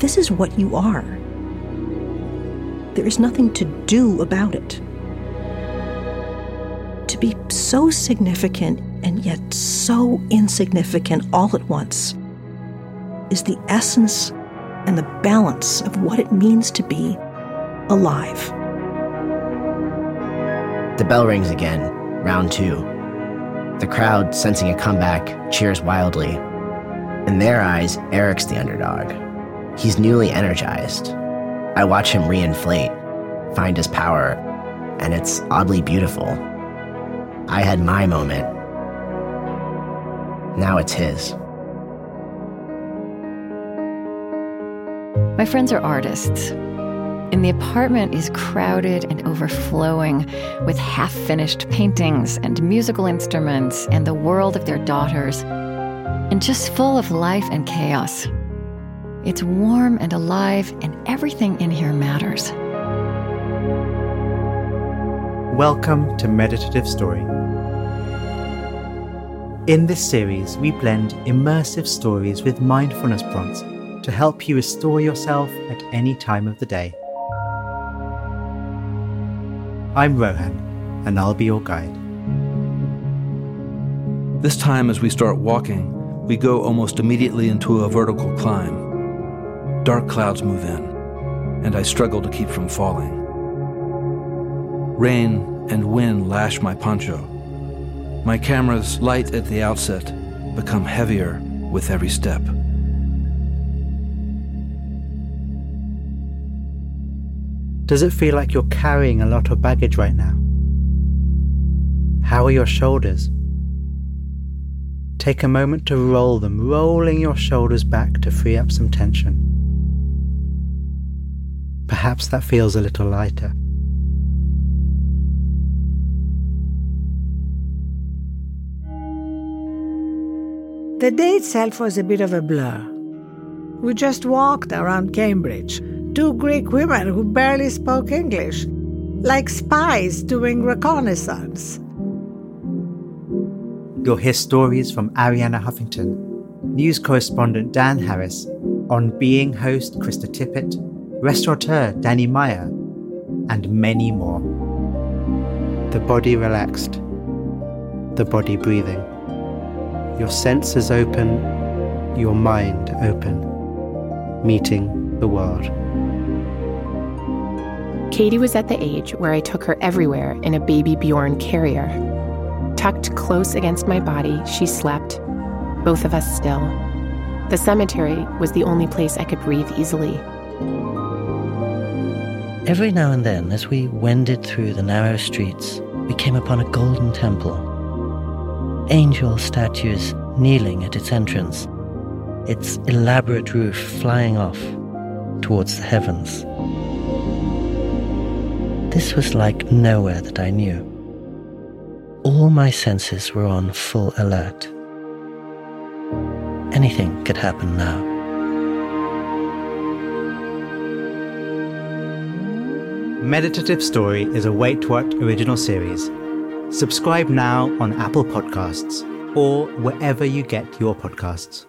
this is what you are. There is nothing to do about it. To be so significant and yet so insignificant all at once is the essence and the balance of what it means to be alive. The bell rings again, round two. The crowd, sensing a comeback, cheers wildly. In their eyes, Eric's the underdog. He's newly energized. I watch him reinflate, find his power, and it's oddly beautiful. I had my moment. Now it's his. My friends are artists. And the apartment is crowded and overflowing with half finished paintings and musical instruments and the world of their daughters, and just full of life and chaos. It's warm and alive, and everything in here matters. Welcome to Meditative Story. In this series, we blend immersive stories with mindfulness prompts to help you restore yourself at any time of the day. I'm Rohan, and I'll be your guide. This time, as we start walking, we go almost immediately into a vertical climb. Dark clouds move in, and I struggle to keep from falling. Rain and wind lash my poncho. My camera's light at the outset become heavier with every step. Does it feel like you're carrying a lot of baggage right now? How are your shoulders? Take a moment to roll them, rolling your shoulders back to free up some tension. Perhaps that feels a little lighter. The day itself was a bit of a blur. We just walked around Cambridge, two Greek women who barely spoke English, like spies doing reconnaissance. You'll hear stories from Arianna Huffington, news correspondent Dan Harris, on being host Krista Tippett, restaurateur Danny Meyer, and many more. The body relaxed, the body breathing, your senses open, your mind open, meeting the world. Katie was at the age where I took her everywhere in a baby Bjorn carrier. Tucked close against my body, she slept, both of us still. The cemetery was the only place I could breathe easily. Every now and then, as we wended through the narrow streets, we came upon a golden temple. Angel statues kneeling at its entrance, its elaborate roof flying off towards the heavens. This was like nowhere that I knew. All my senses were on full alert. Anything could happen now. Meditative Story is a Wait What original series. Subscribe now on Apple Podcasts or wherever you get your podcasts.